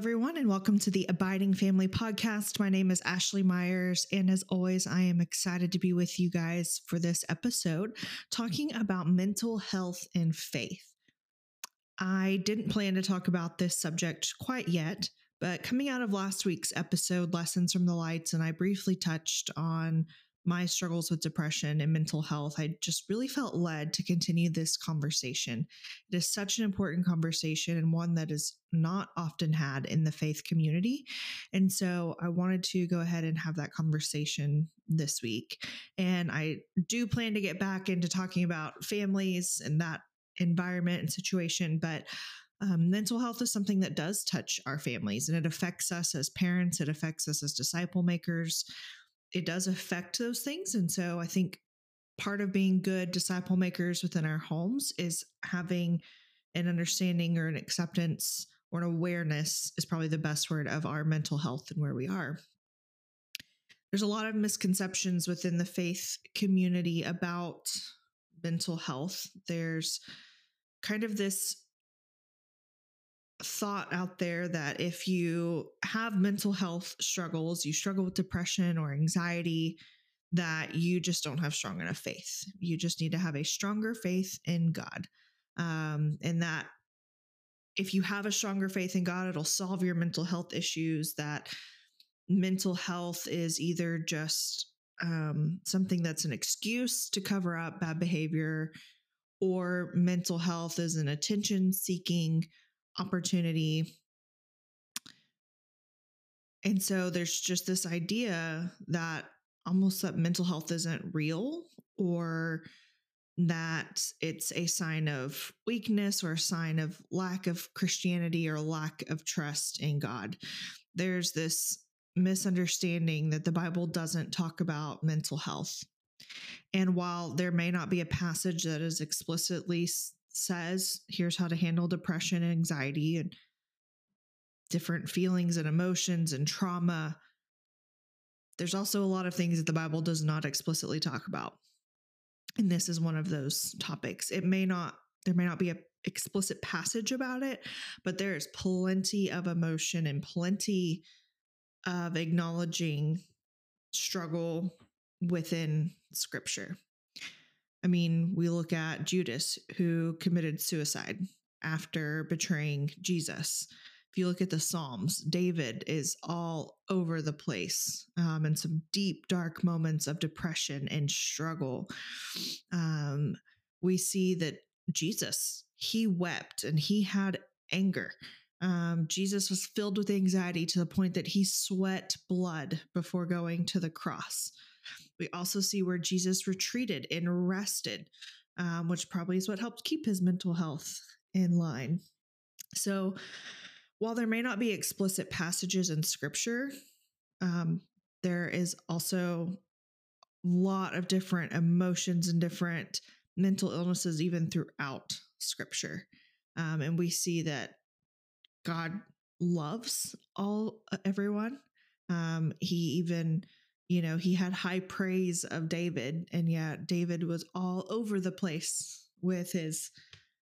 everyone, and welcome to the Abiding Family Podcast. My name is Ashley Myers, and as always, I am excited to be with you guys for this episode talking about mental health and faith. I didn't plan to talk about this subject quite yet, but coming out of last week's episode, Lessons from the Lights, and I briefly touched on my struggles with depression and mental health, I just really felt led to continue this conversation. It is such an important conversation and one that is not often had in the faith community. And so I wanted to go ahead and have that conversation this week. And I do plan to get back into talking about families and that environment and situation, but um, mental health is something that does touch our families and it affects us as parents, it affects us as disciple makers it does affect those things. And so I think part of being good disciple makers within our homes is having an understanding or an acceptance or an awareness is probably the best word of our mental health and where we are. There's a lot of misconceptions within the faith community about mental health. There's kind of this thought out there that if you have mental health struggles, you struggle with depression or anxiety, that you just don't have strong enough faith. You just need to have a stronger faith in God. Um, and that if you have a stronger faith in God, it'll solve your mental health issues. That mental health is either just um, something that's an excuse to cover up bad behavior, or mental health is an attention seeking opportunity. And so there's just this idea that almost that mental health isn't real or that it's a sign of weakness or a sign of lack of Christianity or lack of trust in God. There's this misunderstanding that the Bible doesn't talk about mental health. And while there may not be a passage that is explicitly says here's how to handle depression and anxiety and different feelings and emotions and trauma. There's also a lot of things that the Bible does not explicitly talk about. And this is one of those topics. It may not, there may not be a explicit passage about it, but there is plenty of emotion and plenty of acknowledging struggle within scripture. I mean, we look at Judas, who committed suicide after betraying Jesus. If you look at the Psalms, David is all over the place um, and some deep, dark moments of depression and struggle. Um, we see that Jesus, he wept and he had anger. Um, Jesus was filled with anxiety to the point that he sweat blood before going to the cross. We also see where Jesus retreated and rested, um, which probably is what helped keep his mental health in line. So, while there may not be explicit passages in scripture, um, there is also a lot of different emotions and different mental illnesses, even throughout scripture. Um, and we see that God loves all everyone. Um, he even you know, he had high praise of David, and yet David was all over the place with his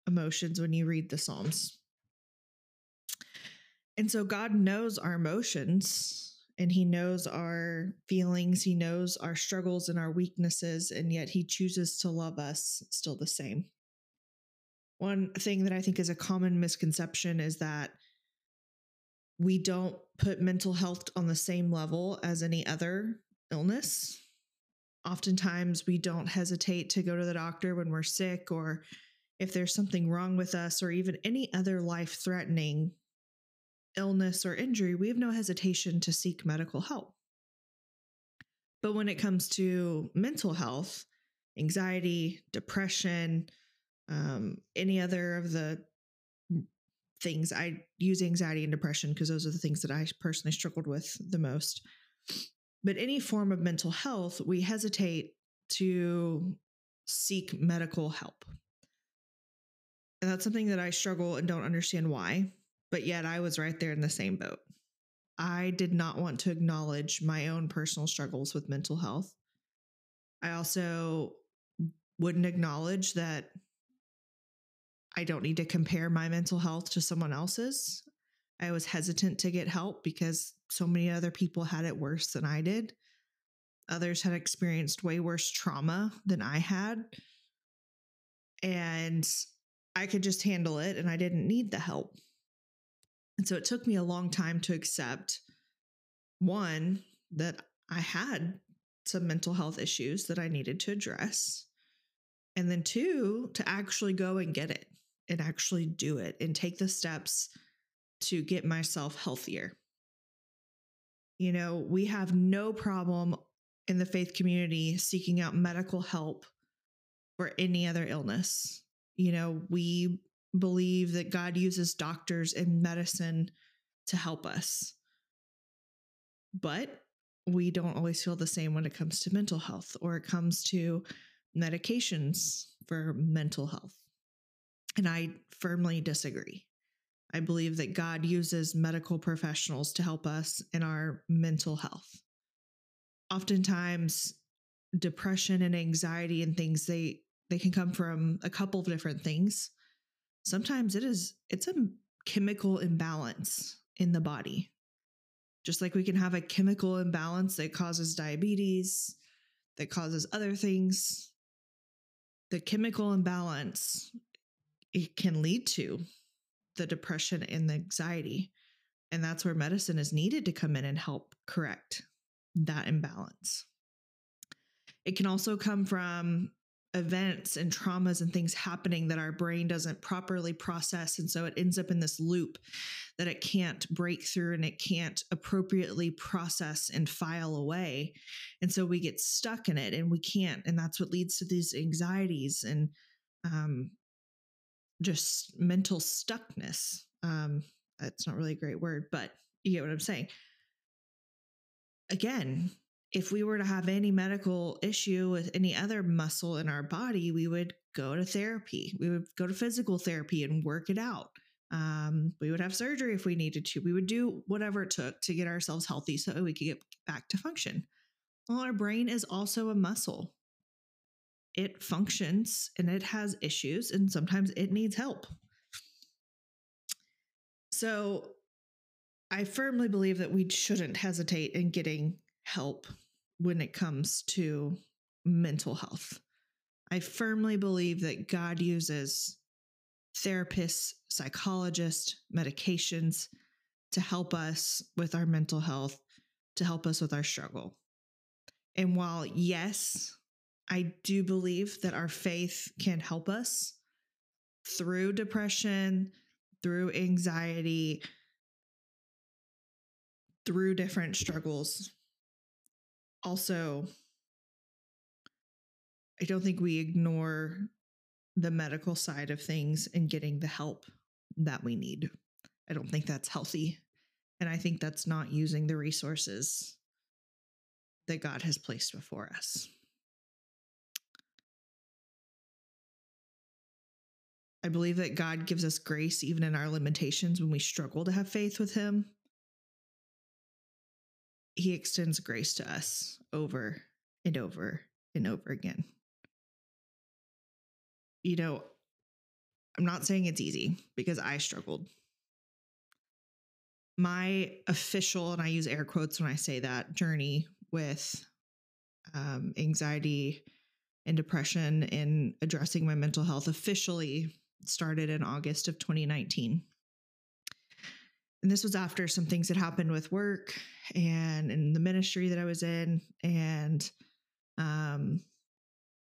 emotions when you read the Psalms. And so God knows our emotions and he knows our feelings, he knows our struggles and our weaknesses, and yet he chooses to love us still the same. One thing that I think is a common misconception is that we don't put mental health on the same level as any other illness. Oftentimes, we don't hesitate to go to the doctor when we're sick or if there's something wrong with us or even any other life threatening illness or injury, we have no hesitation to seek medical help. But when it comes to mental health, anxiety, depression, um, any other of the things, I use anxiety and depression because those are the things that I personally struggled with the most. But any form of mental health, we hesitate to seek medical help. And that's something that I struggle and don't understand why, but yet I was right there in the same boat. I did not want to acknowledge my own personal struggles with mental health. I also wouldn't acknowledge that I don't need to compare my mental health to someone else's. I was hesitant to get help because so many other people had it worse than I did. Others had experienced way worse trauma than I had. And I could just handle it and I didn't need the help. And so it took me a long time to accept one, that I had some mental health issues that I needed to address. And then two, to actually go and get it and actually do it and take the steps to get myself healthier. You know, we have no problem in the faith community seeking out medical help for any other illness. You know, we believe that God uses doctors and medicine to help us. But we don't always feel the same when it comes to mental health or it comes to medications for mental health. And I firmly disagree. I believe that God uses medical professionals to help us in our mental health. Oftentimes, depression and anxiety and things they they can come from a couple of different things. Sometimes it is it's a chemical imbalance in the body. Just like we can have a chemical imbalance that causes diabetes, that causes other things, the chemical imbalance it can lead to the depression and the anxiety. And that's where medicine is needed to come in and help correct that imbalance. It can also come from events and traumas and things happening that our brain doesn't properly process. And so it ends up in this loop that it can't break through and it can't appropriately process and file away. And so we get stuck in it and we can't. And that's what leads to these anxieties and um, just mental stuckness. Um, that's not really a great word, but you get what I'm saying. Again, if we were to have any medical issue with any other muscle in our body, we would go to therapy. We would go to physical therapy and work it out. Um, we would have surgery if we needed to. We would do whatever it took to get ourselves healthy so we could get back to function. Well, our brain is also a muscle it functions and it has issues, and sometimes it needs help. So I firmly believe that we shouldn't hesitate in getting help when it comes to mental health. I firmly believe that God uses therapists, psychologists, medications to help us with our mental health, to help us with our struggle. And while, yes, I do believe that our faith can help us through depression, through anxiety, through different struggles. Also, I don't think we ignore the medical side of things and getting the help that we need. I don't think that's healthy. And I think that's not using the resources that God has placed before us. I believe that God gives us grace even in our limitations when we struggle to have faith with Him. He extends grace to us over and over and over again. You know, I'm not saying it's easy because I struggled. My official, and I use air quotes when I say that, journey with um, anxiety and depression and addressing my mental health officially started in August of 2019. And this was after some things had happened with work and in the ministry that I was in. And um,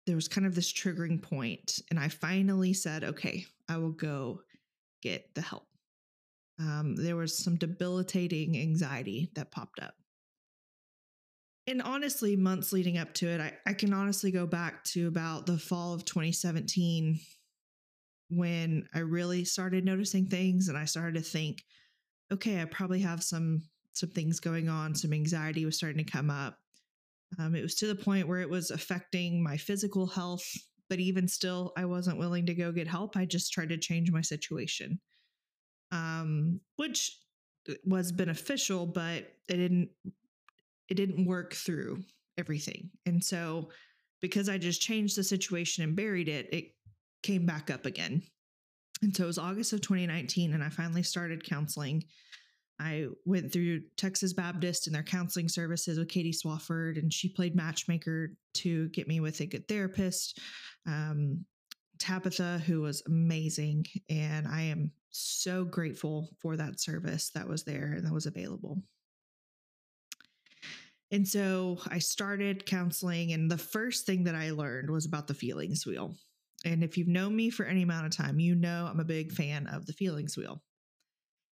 there was kind of this triggering point, And I finally said, okay, I will go get the help. Um, there was some debilitating anxiety that popped up. And honestly, months leading up to it, I, I can honestly go back to about the fall of 2017 when I really started noticing things and I started to think, okay, I probably have some some things going on, some anxiety was starting to come up. Um, it was to the point where it was affecting my physical health, but even still, I wasn't willing to go get help. I just tried to change my situation, um, which was beneficial, but it didn't it didn't work through everything. And so, because I just changed the situation and buried it, it came back up again. And so it was August of 2019, and I finally started counseling. I went through Texas Baptist and their counseling services with Katie Swafford, and she played matchmaker to get me with a good therapist. Um, Tabitha, who was amazing. And I am so grateful for that service that was there and that was available. And so I started counseling, and the first thing that I learned was about the feelings wheel. And if you've known me for any amount of time, you know I'm a big fan of the feelings wheel.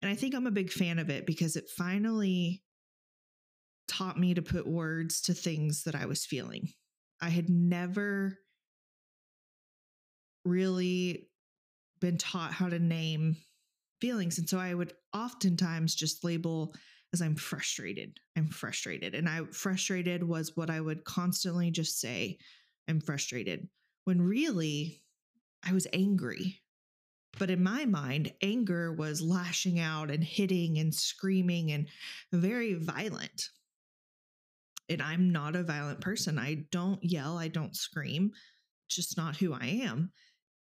And I think I'm a big fan of it because it finally taught me to put words to things that I was feeling. I had never really been taught how to name feelings. And so I would oftentimes just label as I'm frustrated. I'm frustrated. And I frustrated was what I would constantly just say, I'm frustrated. When really I was angry. But in my mind, anger was lashing out and hitting and screaming and very violent. And I'm not a violent person. I don't yell, I don't scream, just not who I am.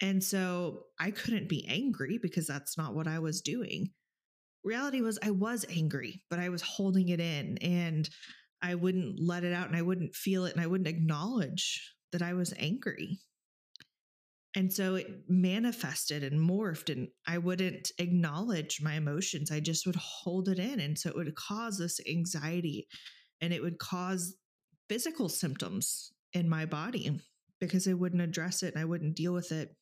And so I couldn't be angry because that's not what I was doing. Reality was, I was angry, but I was holding it in and I wouldn't let it out and I wouldn't feel it and I wouldn't acknowledge that I was angry. And so it manifested and morphed, and I wouldn't acknowledge my emotions. I just would hold it in. And so it would cause this anxiety and it would cause physical symptoms in my body because I wouldn't address it and I wouldn't deal with it.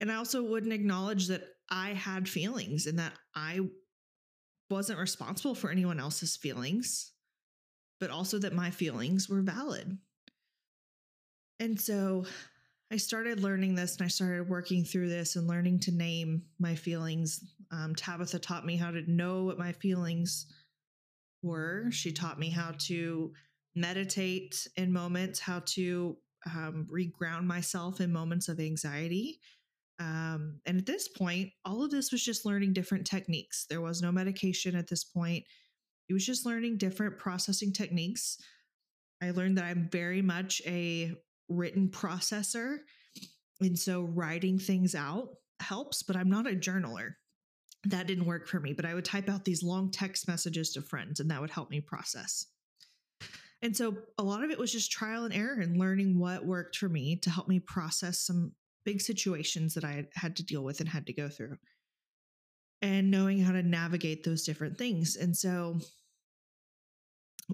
And I also wouldn't acknowledge that I had feelings and that I wasn't responsible for anyone else's feelings, but also that my feelings were valid. And so I started learning this and I started working through this and learning to name my feelings. Um, Tabitha taught me how to know what my feelings were. She taught me how to meditate in moments, how to um, reground myself in moments of anxiety. Um, and at this point, all of this was just learning different techniques. There was no medication at this point. It was just learning different processing techniques. I learned that I'm very much a written processor. And so writing things out helps, but I'm not a journaler. That didn't work for me, but I would type out these long text messages to friends and that would help me process. And so a lot of it was just trial and error and learning what worked for me to help me process some big situations that I had to deal with and had to go through and knowing how to navigate those different things. And so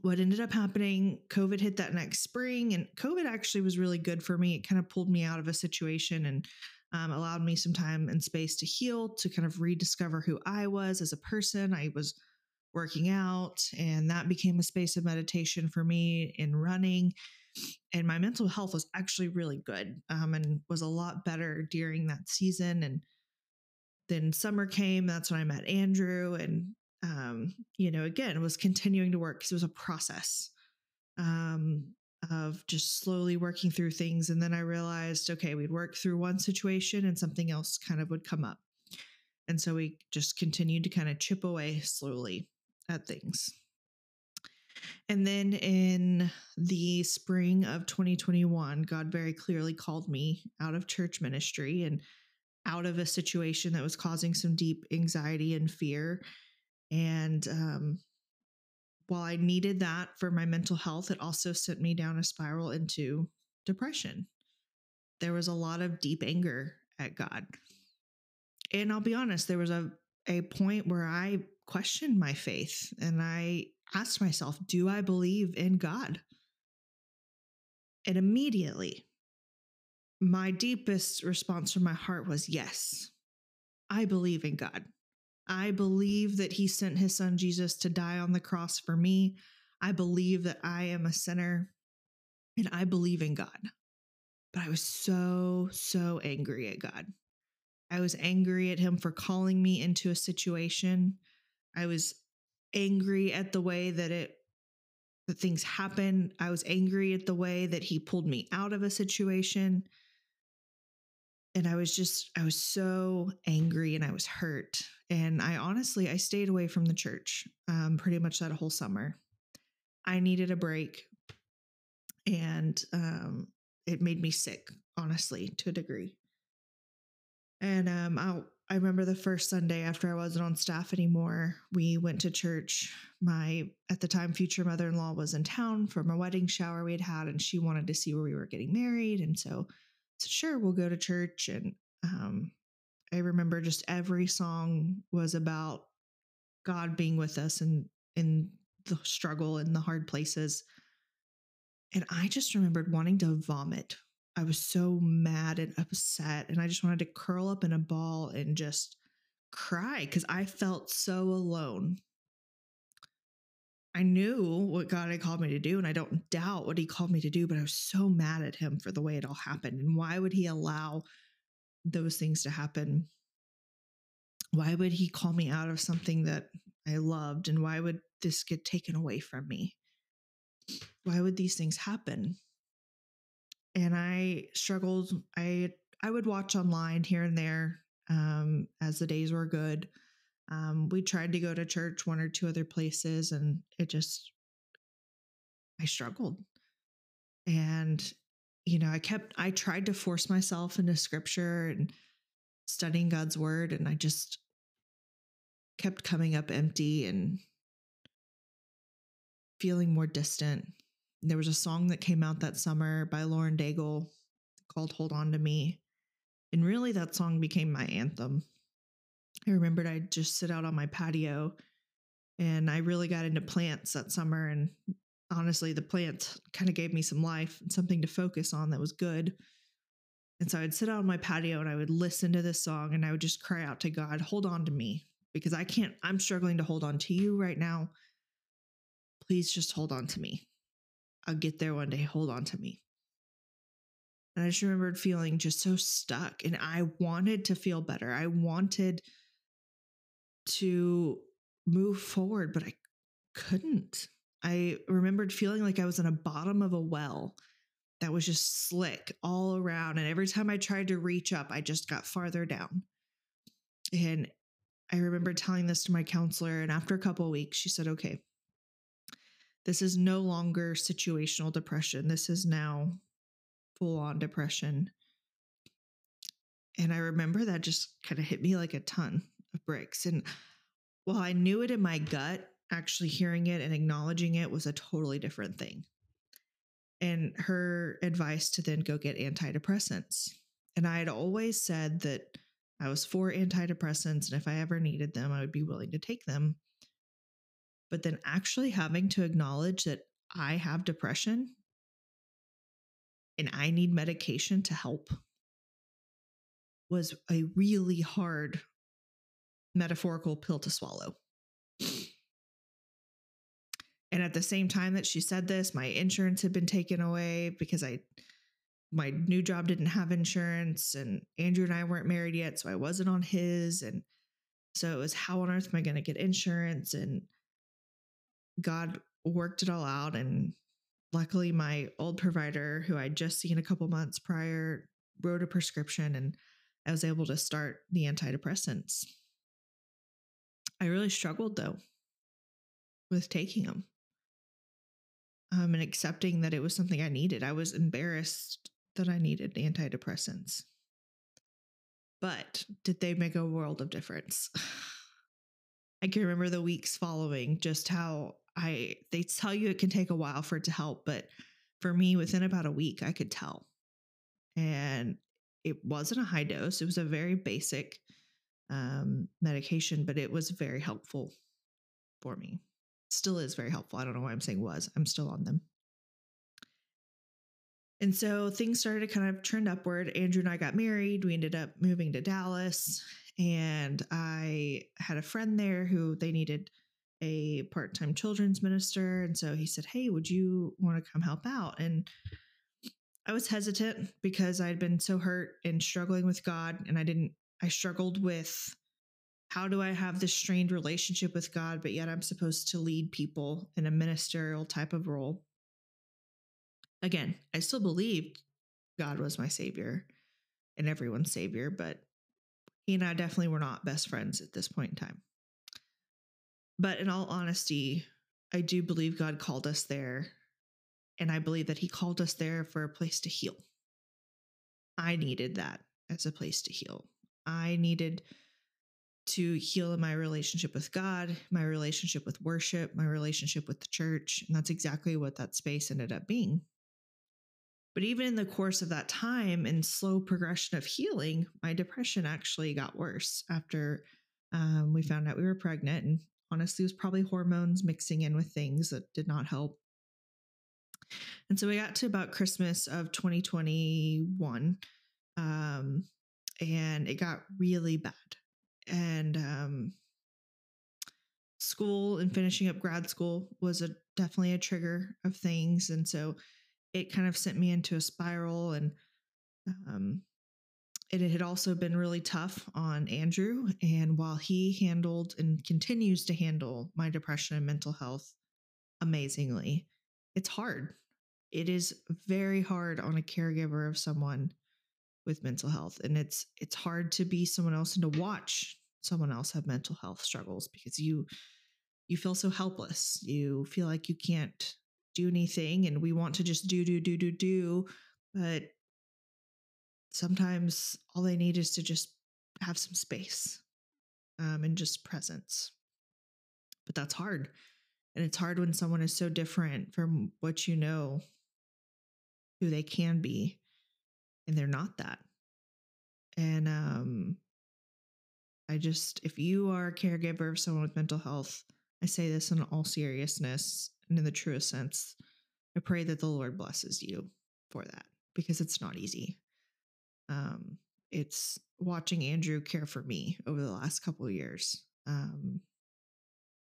what ended up happening, COVID hit that next spring, and COVID actually was really good for me. It kind of pulled me out of a situation and um, allowed me some time and space to heal, to kind of rediscover who I was as a person. I was working out, and that became a space of meditation for me in running. And my mental health was actually really good um, and was a lot better during that season. And then summer came. That's when I met Andrew, and um, you know, again, was continuing to work because it was a process um, of just slowly working through things. And then I realized, okay, we'd work through one situation and something else kind of would come up. And so we just continued to kind of chip away slowly at things. And then in the spring of 2021, God very clearly called me out of church ministry and out of a situation that was causing some deep anxiety and fear and um, while I needed that for my mental health, it also sent me down a spiral into depression. There was a lot of deep anger at God. And I'll be honest, there was a, a point where I questioned my faith and I asked myself, do I believe in God? And immediately, my deepest response from my heart was yes, I believe in God. I believe that he sent his son Jesus to die on the cross for me. I believe that I am a sinner and I believe in God. But I was so, so angry at God. I was angry at him for calling me into a situation. I was angry at the way that it that things happened. I was angry at the way that he pulled me out of a situation. And I was just I was so angry and I was hurt. And I honestly, I stayed away from the church um, pretty much that whole summer. I needed a break. And um, it made me sick, honestly, to a degree. And um, I I remember the first Sunday after I wasn't on staff anymore, we went to church. My at the time future mother in law was in town from a wedding shower we had had, and she wanted to see where we were getting married, and so said, "Sure, we'll go to church." And um, I remember just every song was about God being with us and in the struggle and the hard places. And I just remembered wanting to vomit I was so mad and upset, and I just wanted to curl up in a ball and just cry because I felt so alone. I knew what God had called me to do, and I don't doubt what He called me to do, but I was so mad at Him for the way it all happened. And why would He allow those things to happen? Why would He call me out of something that I loved? And why would this get taken away from me? Why would these things happen? and I struggled. I I would watch online here and there um, as the days were good. Um, we tried to go to church one or two other places, and it just I struggled. And you know, I kept I tried to force myself into scripture and studying God's word, and I just kept coming up empty and feeling more distant there was a song that came out that summer by Lauren Daigle called Hold On to Me. And really, that song became my anthem. I remembered I'd just sit out on my patio and I really got into plants that summer. And honestly, the plants kind of gave me some life and something to focus on that was good. And so I'd sit out on my patio and I would listen to this song and I would just cry out to God, hold on to me because I can't, I'm struggling to hold on to you right now. Please just hold on to me. I'll get there one day. Hold on to me. And I just remembered feeling just so stuck. And I wanted to feel better. I wanted to move forward, but I couldn't. I remembered feeling like I was in a bottom of a well that was just slick all around. And every time I tried to reach up, I just got farther down. And I remember telling this to my counselor. And after a couple weeks, she said, okay, this is no longer situational depression. This is now full on depression. And I remember that just kind of hit me like a ton of bricks. And while I knew it in my gut, actually hearing it and acknowledging it was a totally different thing. And her advice to then go get antidepressants. And I had always said that I was for antidepressants. And if I ever needed them, I would be willing to take them. But then actually having to acknowledge that I have depression and I need medication to help was a really hard metaphorical pill to swallow. And at the same time that she said this, my insurance had been taken away because I my new job didn't have insurance and Andrew and I weren't married yet, so I wasn't on his and so it was how on earth am I going to get insurance and God worked it all out. And luckily, my old provider, who I'd just seen a couple months prior, wrote a prescription and I was able to start the antidepressants. I really struggled though with taking them um, and accepting that it was something I needed. I was embarrassed that I needed antidepressants. But did they make a world of difference? I can remember the weeks following just how I they tell you it can take a while for it to help, but for me, within about a week, I could tell. And it wasn't a high dose, it was a very basic um, medication, but it was very helpful for me. Still is very helpful. I don't know why I'm saying was, I'm still on them. And so things started to kind of trend upward. Andrew and I got married. We ended up moving to Dallas. And I had a friend there who they needed a part time children's minister. And so he said, Hey, would you want to come help out? And I was hesitant because I'd been so hurt and struggling with God. And I didn't, I struggled with how do I have this strained relationship with God, but yet I'm supposed to lead people in a ministerial type of role. Again, I still believed God was my savior and everyone's savior, but he and I definitely were not best friends at this point in time. But in all honesty, I do believe God called us there. And I believe that He called us there for a place to heal. I needed that as a place to heal. I needed to heal my relationship with God, my relationship with worship, my relationship with the church. And that's exactly what that space ended up being. But even in the course of that time and slow progression of healing, my depression actually got worse after um, we found out we were pregnant. And honestly, it was probably hormones mixing in with things that did not help. And so we got to about Christmas of 2021, um, and it got really bad. And um, school and finishing up grad school was a definitely a trigger of things, and so it kind of sent me into a spiral. And um, it had also been really tough on Andrew. And while he handled and continues to handle my depression and mental health amazingly, it's hard it is very hard on a caregiver of someone with mental health and it's it's hard to be someone else and to watch someone else have mental health struggles because you you feel so helpless. You feel like you can't do anything and we want to just do do do do do but sometimes all they need is to just have some space um, and just presence. But that's hard and it's hard when someone is so different from what you know who they can be and they're not that. And um i just if you are a caregiver of someone with mental health i say this in all seriousness and in the truest sense i pray that the lord blesses you for that because it's not easy. Um it's watching andrew care for me over the last couple of years um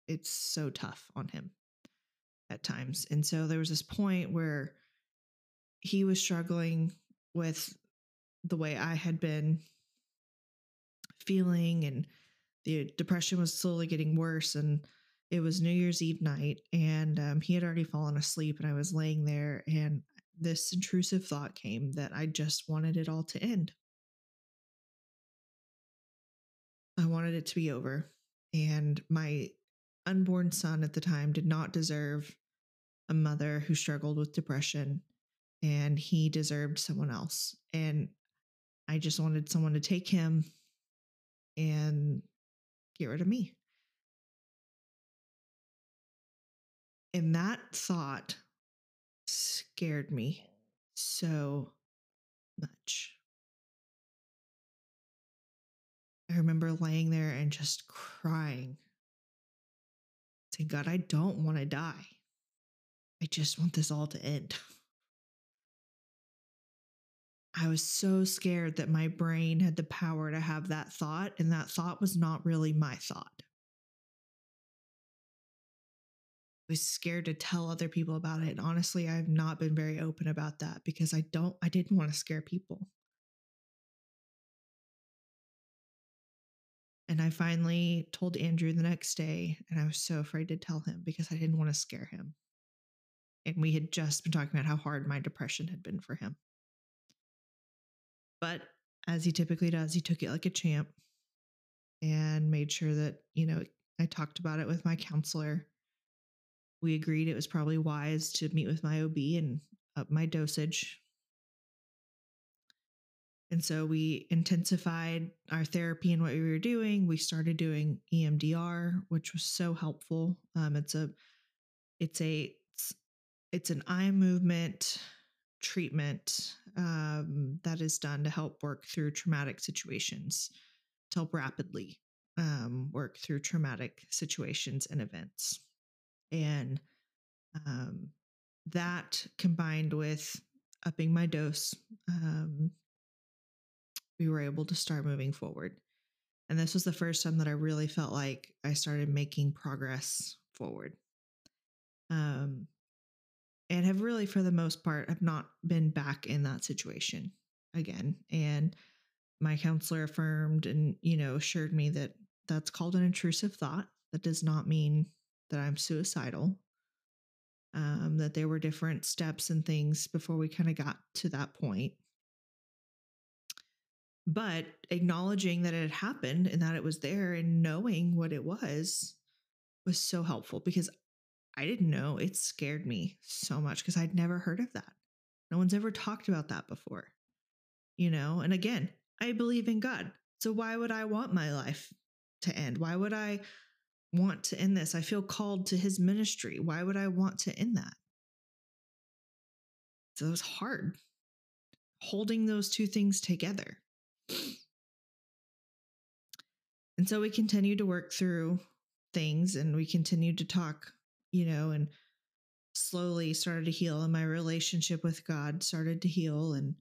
it's so tough on him at times. And so there was this point where he was struggling with the way I had been feeling, and the depression was slowly getting worse. And it was New Year's Eve night, and um, he had already fallen asleep, and I was laying there, and this intrusive thought came that I just wanted it all to end. I wanted it to be over. And my unborn son at the time did not deserve a mother who struggled with depression and he deserved someone else. And I just wanted someone to take him and get rid of me. And that thought scared me so much. I remember laying there and just crying, saying, God, I don't want to die. I just want this all to end. I was so scared that my brain had the power to have that thought, and that thought was not really my thought. I was scared to tell other people about it. And honestly, I've not been very open about that because I don't, I didn't want to scare people. And I finally told Andrew the next day, and I was so afraid to tell him because I didn't want to scare him. And we had just been talking about how hard my depression had been for him. But as he typically does, he took it like a champ and made sure that, you know, I talked about it with my counselor. We agreed it was probably wise to meet with my OB and up my dosage. And so we intensified our therapy and what we were doing. We started doing EMDR, which was so helpful. Um, it's a, it's a, it's, it's an eye movement treatment um, that is done to help work through traumatic situations, to help rapidly um, work through traumatic situations and events. And um, that combined with upping my dose, um, we were able to start moving forward. And this was the first time that I really felt like I started making progress forward. Um, and have really for the most part have not been back in that situation again. And my counselor affirmed and you know assured me that that's called an intrusive thought. That does not mean that i'm suicidal um, that there were different steps and things before we kind of got to that point. But acknowledging that it had happened and that it was there and knowing what it was was so helpful because I didn't know. It scared me so much because I'd never heard of that. No one's ever talked about that before. You know, and again, I believe in God. So, why would I want my life to end? Why would I want to end this? I feel called to his ministry. Why would I want to end that? So, it was hard holding those two things together. And so we continued to work through things and we continued to talk, you know, and slowly started to heal. And my relationship with God started to heal. And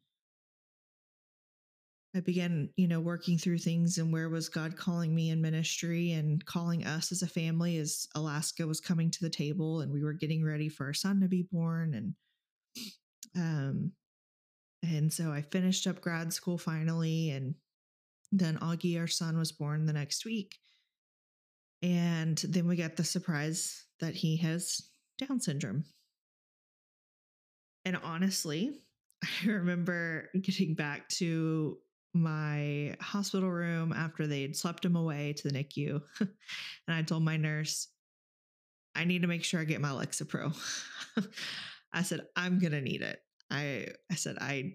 I began, you know, working through things and where was God calling me in ministry and calling us as a family as Alaska was coming to the table and we were getting ready for our son to be born. And, um, and so I finished up grad school finally. And then Augie, our son, was born the next week. And then we got the surprise that he has Down syndrome. And honestly, I remember getting back to my hospital room after they'd slept him away to the NICU. and I told my nurse, I need to make sure I get my Lexapro. I said, I'm to need it. I, I said, I,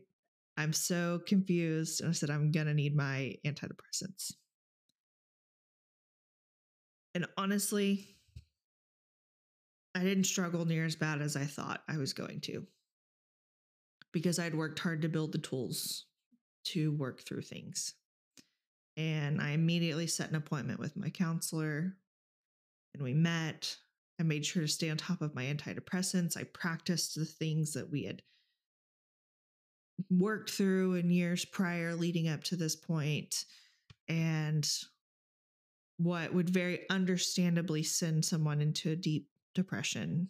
I'm so confused. And I said, I'm to need my antidepressants. And honestly, I didn't struggle near as bad as I thought I was going to because I'd worked hard to build the tools to work through things. And I immediately set an appointment with my counselor and we met. I made sure to stay on top of my antidepressants. I practiced the things that we had worked through in years prior leading up to this point and what would very understandably send someone into a deep depression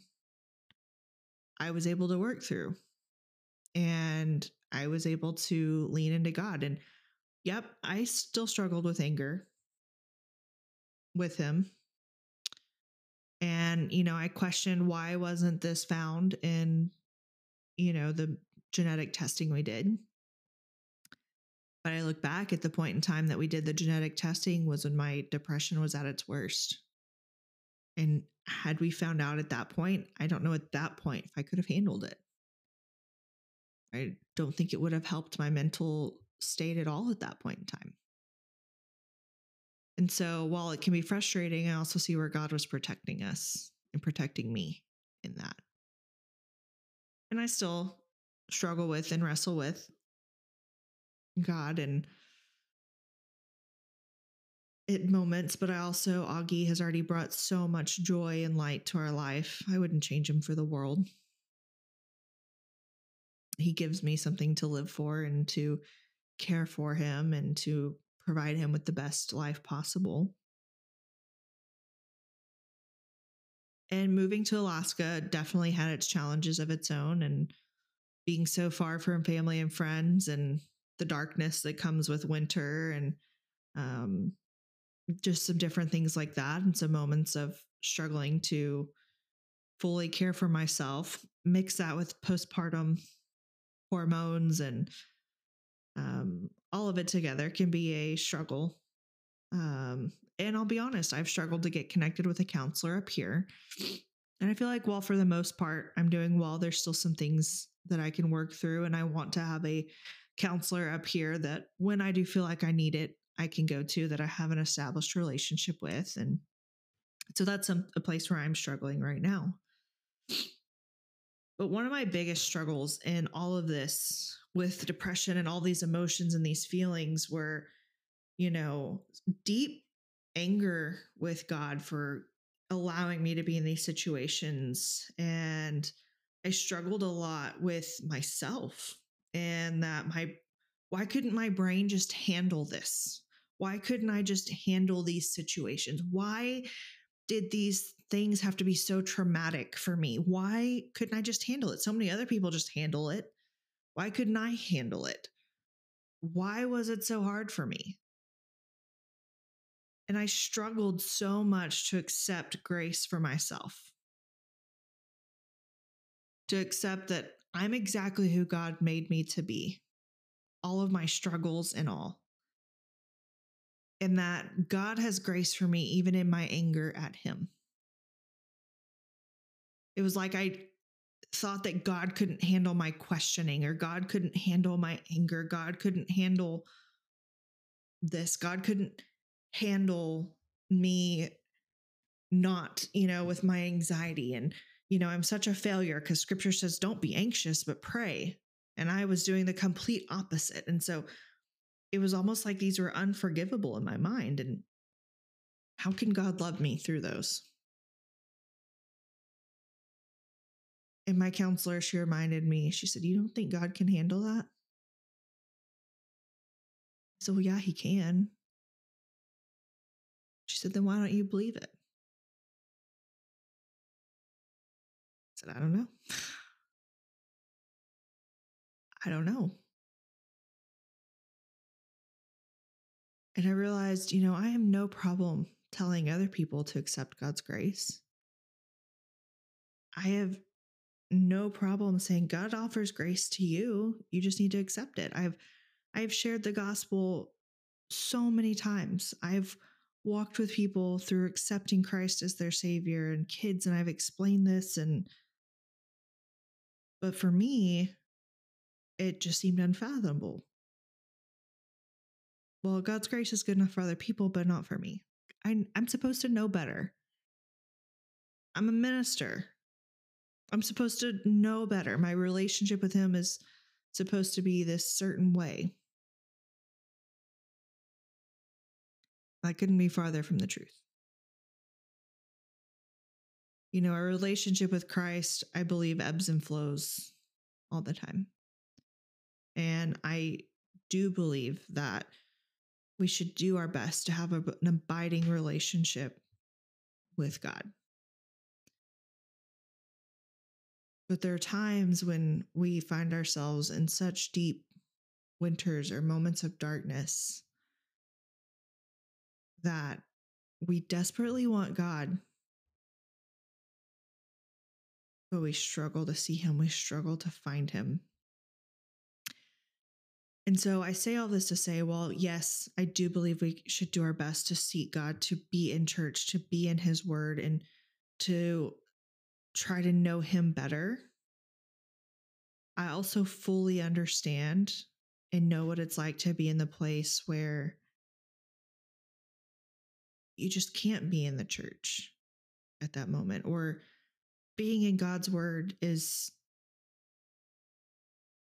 i was able to work through and I was able to lean into God. And yep, I still struggled with anger with him. And, you know, I questioned why wasn't this found in, you know, the genetic testing we did. But I look back at the point in time that we did the genetic testing was when my depression was at its worst. And had we found out at that point, I don't know at that point if I could have handled it. I don't think it would have helped my mental state at all at that point in time. And so while it can be frustrating, I also see where God was protecting us and protecting me in that. And I still struggle with and wrestle with God and at moments, but I also, Augie has already brought so much joy and light to our life. I wouldn't change him for the world he gives me something to live for and to care for him and to provide him with the best life possible. And moving to Alaska definitely had its challenges of its own and being so far from family and friends and the darkness that comes with winter and um, just some different things like that and some moments of struggling to fully care for myself mix that with postpartum hormones and um, all of it together can be a struggle. Um, and I'll be honest, I've struggled to get connected with a counselor up here. And I feel like, well, for the most part, I'm doing well. There's still some things that I can work through. And I want to have a counselor up here that when I do feel like I need it, I can go to that I have an established relationship with. And so that's a, a place where I'm struggling right now. But one of my biggest struggles in all of this with depression and all these emotions and these feelings were, you know, deep anger with God for allowing me to be in these situations. And I struggled a lot with myself and that my, why couldn't my brain just handle this? Why couldn't I just handle these situations? Why did these things have to be so traumatic for me? Why couldn't I just handle it? So many other people just handle it. Why couldn't I handle it? Why was it so hard for me? And I struggled so much to accept grace for myself, to accept that I'm exactly who God made me to be, all of my struggles and all and that God has grace for me even in my anger at Him. It was like I thought that God couldn't handle my questioning or God couldn't handle my anger. God couldn't handle this. God couldn't handle me not, you know, with my anxiety. And, you know, I'm such a failure because scripture says, don't be anxious, but pray. And I was doing the complete opposite. And so it was almost like these were unforgivable in my mind. And how can God love me through those? And my counselor, she reminded me, she said, You don't think God can handle that? So, well, yeah, he can. She said, Then why don't you believe it? I said, I don't know. I don't know. And I realized, you know, I have no problem telling other people to accept God's grace. I have no problem saying God offers grace to you. You just need to accept it. I've I've shared the gospel so many times. I've walked with people through accepting Christ as their savior and kids and I've explained this and but for me it just seemed unfathomable. Well, God's grace is good enough for other people but not for me. I, I'm supposed to know better. I'm a minister. I'm supposed to know better. My relationship with him is supposed to be this certain way. That couldn't be farther from the truth. You know, our relationship with Christ, I believe, ebbs and flows all the time. And I do believe that we should do our best to have a, an abiding relationship with God. But there are times when we find ourselves in such deep winters or moments of darkness that we desperately want God, but we struggle to see Him, we struggle to find Him. And so I say all this to say, well, yes, I do believe we should do our best to seek God, to be in church, to be in His Word, and to try to know Him better. I also fully understand and know what it's like to be in the place where you just can't be in the church at that moment, or being in God's Word is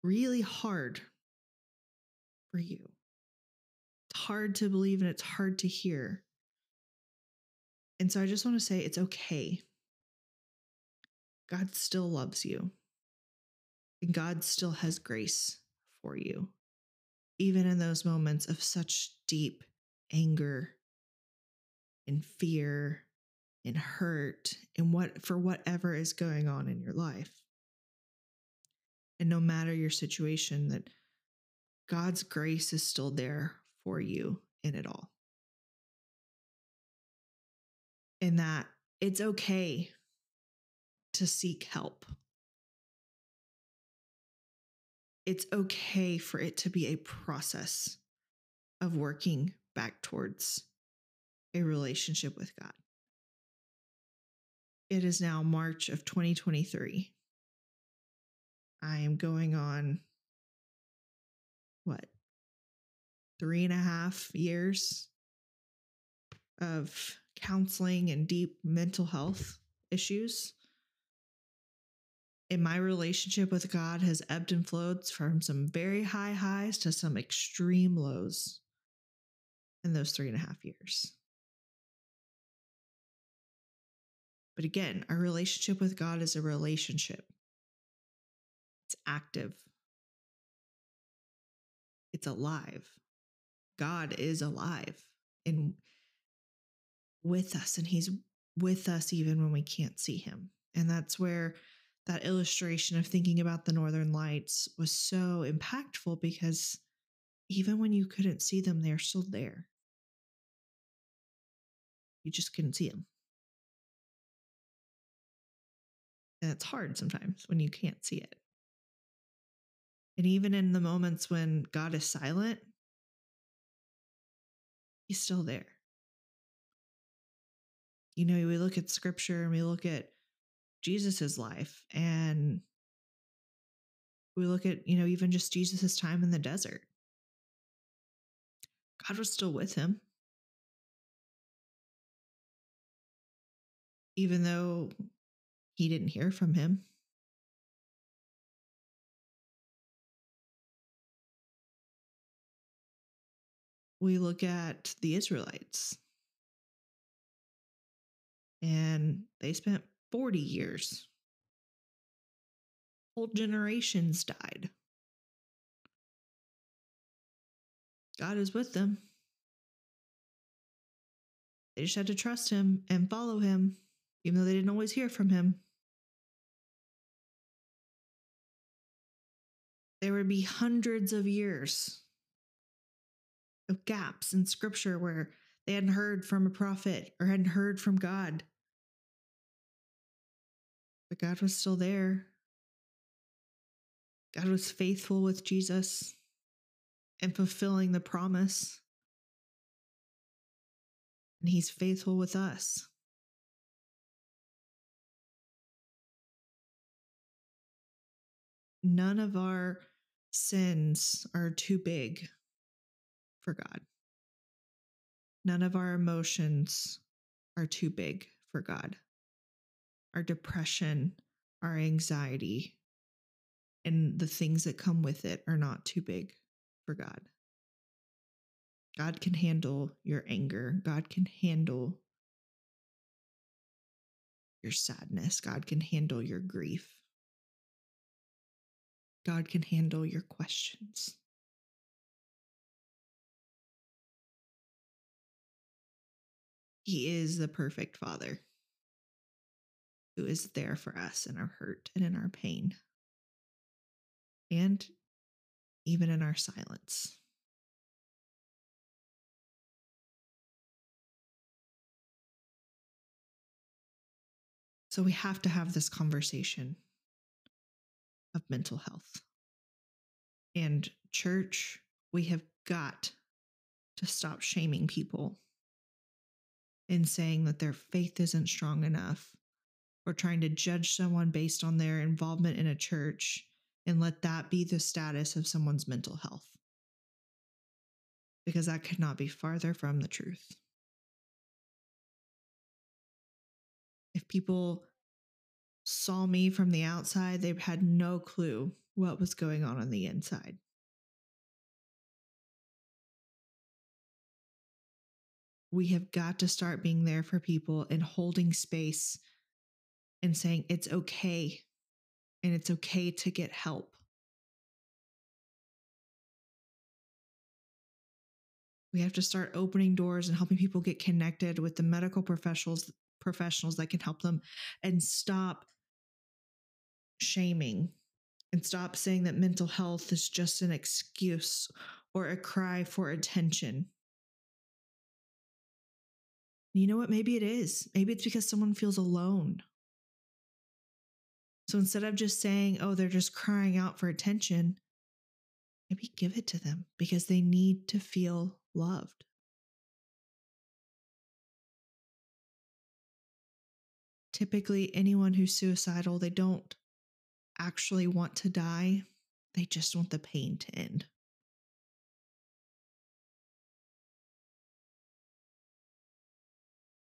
really hard for you. It's hard to believe and it's hard to hear. And so I just want to say it's okay. God still loves you. And God still has grace for you, even in those moments of such deep anger and fear and hurt and what for whatever is going on in your life. And no matter your situation that God's grace is still there for you in it all. And that it's okay to seek help. It's okay for it to be a process of working back towards a relationship with God. It is now March of 2023. I am going on three and a half years of counseling and deep mental health issues. And my relationship with God has ebbed and flowed from some very high highs to some extreme lows in those three and a half years. But again, our relationship with God is a relationship, it's active, it's alive. God is alive and with us, and He's with us even when we can't see Him. And that's where that illustration of thinking about the northern lights was so impactful because even when you couldn't see them, they're still there. You just couldn't see them. And it's hard sometimes when you can't see it. And even in the moments when God is silent, He's still there. You know, we look at scripture and we look at Jesus's life and we look at, you know, even just Jesus's time in the desert. God was still with him. Even though he didn't hear from him. We look at the Israelites, and they spent 40 years. Whole generations died. God is with them. They just had to trust him and follow him, even though they didn't always hear from him. There would be hundreds of years of gaps in scripture where they hadn't heard from a prophet or hadn't heard from God. But God was still there. God was faithful with Jesus and fulfilling the promise. And he's faithful with us. None of our sins are too big for God. None of our emotions are too big for God. Our depression, our anxiety, and the things that come with it are not too big for God. God can handle your anger. God can handle your sadness. God can handle your grief. God can handle your questions. He is the perfect Father who is there for us in our hurt and in our pain, and even in our silence. So we have to have this conversation of mental health. And church, we have got to stop shaming people in saying that their faith isn't strong enough or trying to judge someone based on their involvement in a church and let that be the status of someone's mental health. Because that could not be farther from the truth. If people saw me from the outside, they had no clue what was going on on the inside. We have got to start being there for people and holding space and saying it's okay and it's okay to get help. We have to start opening doors and helping people get connected with the medical professionals professionals that can help them and stop shaming and stop saying that mental health is just an excuse or a cry for attention. You know what? Maybe it is. Maybe it's because someone feels alone. So instead of just saying, oh, they're just crying out for attention, maybe give it to them because they need to feel loved. Typically, anyone who's suicidal, they don't actually want to die, they just want the pain to end.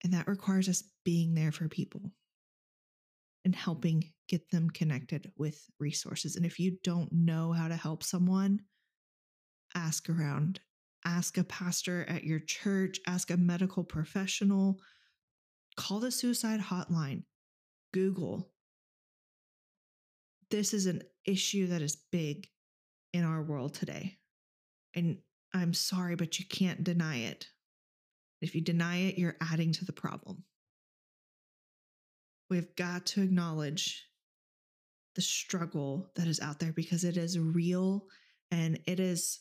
And that requires us being there for people and helping get them connected with resources. And if you don't know how to help someone, ask around. Ask a pastor at your church, ask a medical professional, call the suicide hotline, Google. This is an issue that is big in our world today. And I'm sorry, but you can't deny it. If you deny it, you're adding to the problem. We've got to acknowledge the struggle that is out there because it is real and it is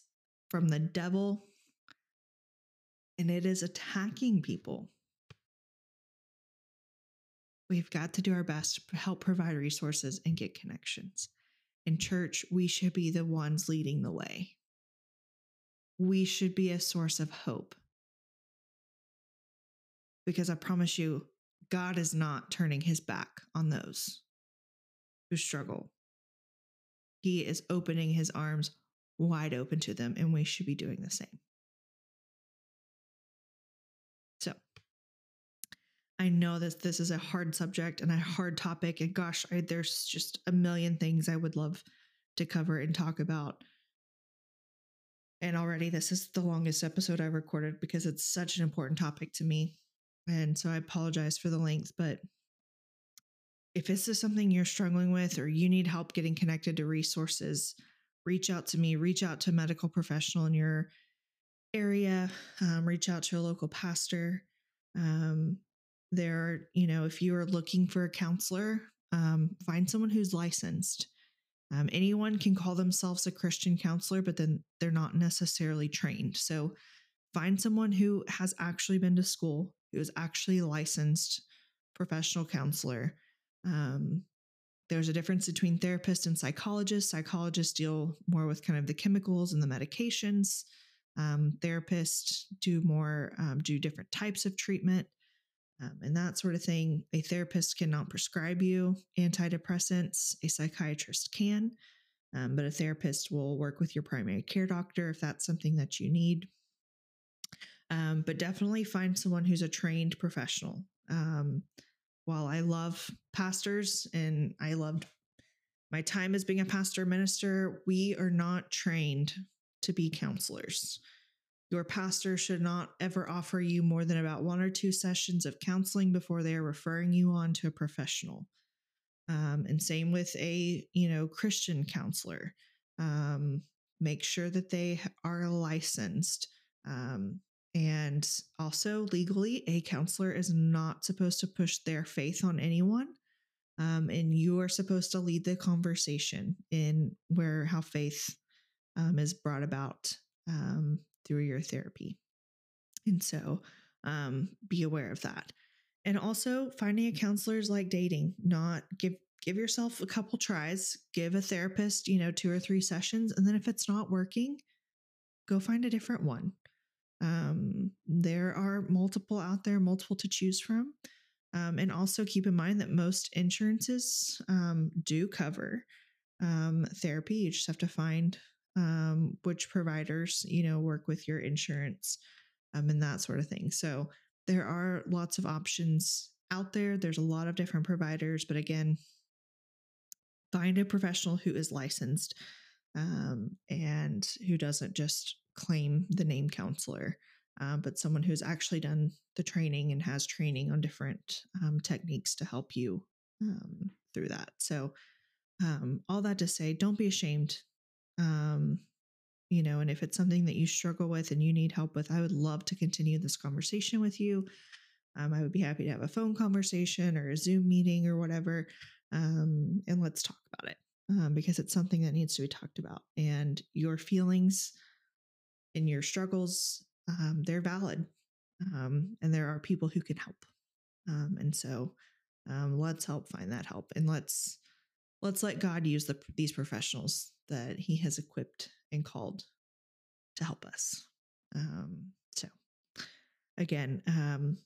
from the devil and it is attacking people. We've got to do our best to help provide resources and get connections. In church, we should be the ones leading the way. We should be a source of hope because I promise you, God is not turning his back on those who struggle. He is opening his arms wide open to them, and we should be doing the same. So, I know that this is a hard subject and a hard topic, and gosh, I, there's just a million things I would love to cover and talk about. And already, this is the longest episode I've recorded because it's such an important topic to me. And so I apologize for the length, but if this is something you're struggling with or you need help getting connected to resources, reach out to me, reach out to a medical professional in your area, um, reach out to a local pastor. Um, there, you know, if you are looking for a counselor, um, find someone who's licensed. Um, anyone can call themselves a Christian counselor, but then they're not necessarily trained. So find someone who has actually been to school, who is actually licensed professional counselor. Um, there's a difference between therapist and psychologist. Psychologists deal more with kind of the chemicals and the medications. Um, therapists do more, um, do different types of treatment um, and that sort of thing. A therapist cannot prescribe you antidepressants, a psychiatrist can, um, but a therapist will work with your primary care doctor if that's something that you need. Um, but definitely find someone who's a trained professional. Um, while I love pastors and I loved my time as being a pastor minister, we are not trained to be counselors. Your pastor should not ever offer you more than about one or two sessions of counseling before they are referring you on to a professional. Um, and same with a you know Christian counselor. Um, make sure that they are licensed. Um, and also legally, a counselor is not supposed to push their faith on anyone. Um, and you are supposed to lead the conversation in where how faith um, is brought about um, through your therapy. And so um, be aware of that. And also finding a counselor is like dating, not give give yourself a couple tries, give a therapist, you know, two or three sessions, and then if it's not working, go find a different one. Um, there are multiple out there, multiple to choose from. Um, and also keep in mind that most insurances um, do cover um, therapy. You just have to find um, which providers, you know, work with your insurance um, and that sort of thing. So there are lots of options out there. There's a lot of different providers, but again, find a professional who is licensed um, and who doesn't just claim the name counselor, uh, but someone who's actually done the training and has training on different um, techniques to help you um, through that. So, um, all that to say, don't be ashamed um, you know, and if it's something that you struggle with and you need help with, I would love to continue this conversation with you. Um, I would be happy to have a phone conversation or a Zoom meeting or whatever. Um, and let's talk about it because it's something that needs to be talked about. And your feelings and your struggles, um, they're valid. Um, and there are people who can help. Um, and so um, let's help find that help and let's let's let God use the, these professionals that He has equipped and called to help us. Um, so, again, um,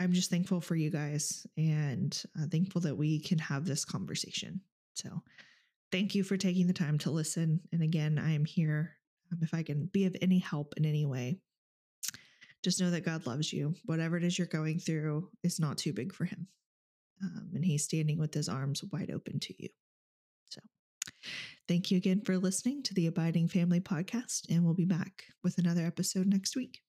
I'm just thankful for you guys and uh, thankful that we can have this conversation. So, thank you for taking the time to listen. And again, I am here if I can be of any help in any way. Just know that God loves you. Whatever it is you're going through is not too big for Him. Um, and He's standing with His arms wide open to you. So, Thank you again for listening to the Abiding Family podcast, and we'll be back with another episode next week.